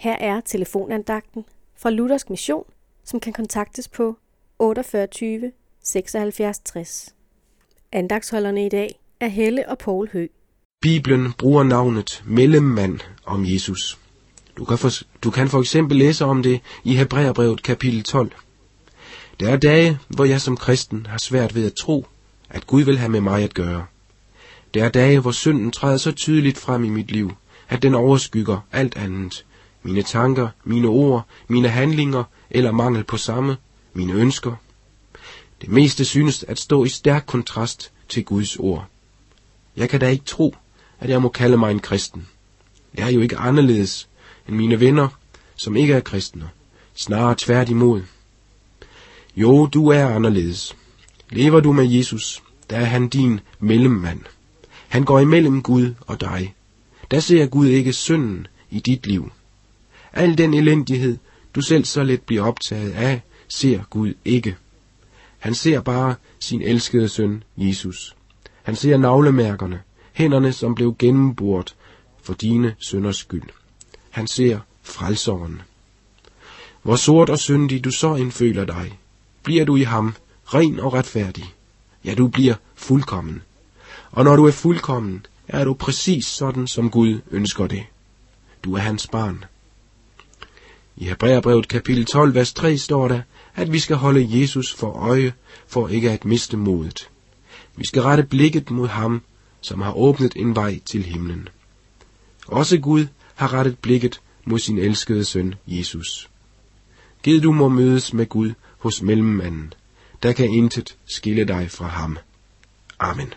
Her er telefonandagten fra Luthersk Mission, som kan kontaktes på 48 76 60. Andagsholderne i dag er Helle og Paul Hø. Bibelen bruger navnet mellemmand om Jesus. Du kan, for, du kan for eksempel læse om det i Hebræerbrevet kapitel 12. Der er dage, hvor jeg som kristen har svært ved at tro, at Gud vil have med mig at gøre. Der er dage, hvor synden træder så tydeligt frem i mit liv, at den overskygger alt andet. Mine tanker, mine ord, mine handlinger eller mangel på samme, mine ønsker. Det meste synes at stå i stærk kontrast til Guds ord. Jeg kan da ikke tro, at jeg må kalde mig en kristen. Jeg er jo ikke anderledes end mine venner, som ikke er kristne. Snarere tværtimod. Jo, du er anderledes. Lever du med Jesus, der er han din mellemmand. Han går imellem Gud og dig. Der ser Gud ikke synden i dit liv. Al den elendighed, du selv så let bliver optaget af, ser Gud ikke. Han ser bare sin elskede søn, Jesus. Han ser navlemærkerne, hænderne, som blev gennembort for dine sønders skyld. Han ser frelseren. Hvor sort og syndig du så indføler dig, bliver du i ham ren og retfærdig. Ja, du bliver fuldkommen. Og når du er fuldkommen, er du præcis sådan, som Gud ønsker det. Du er hans barn. I Hebræerbrevet kapitel 12, vers 3 står der, at vi skal holde Jesus for øje, for ikke at miste modet. Vi skal rette blikket mod ham, som har åbnet en vej til himlen. Også Gud har rettet blikket mod sin elskede søn Jesus. Gid du må mødes med Gud hos mellemmanden. Der kan intet skille dig fra ham. Amen.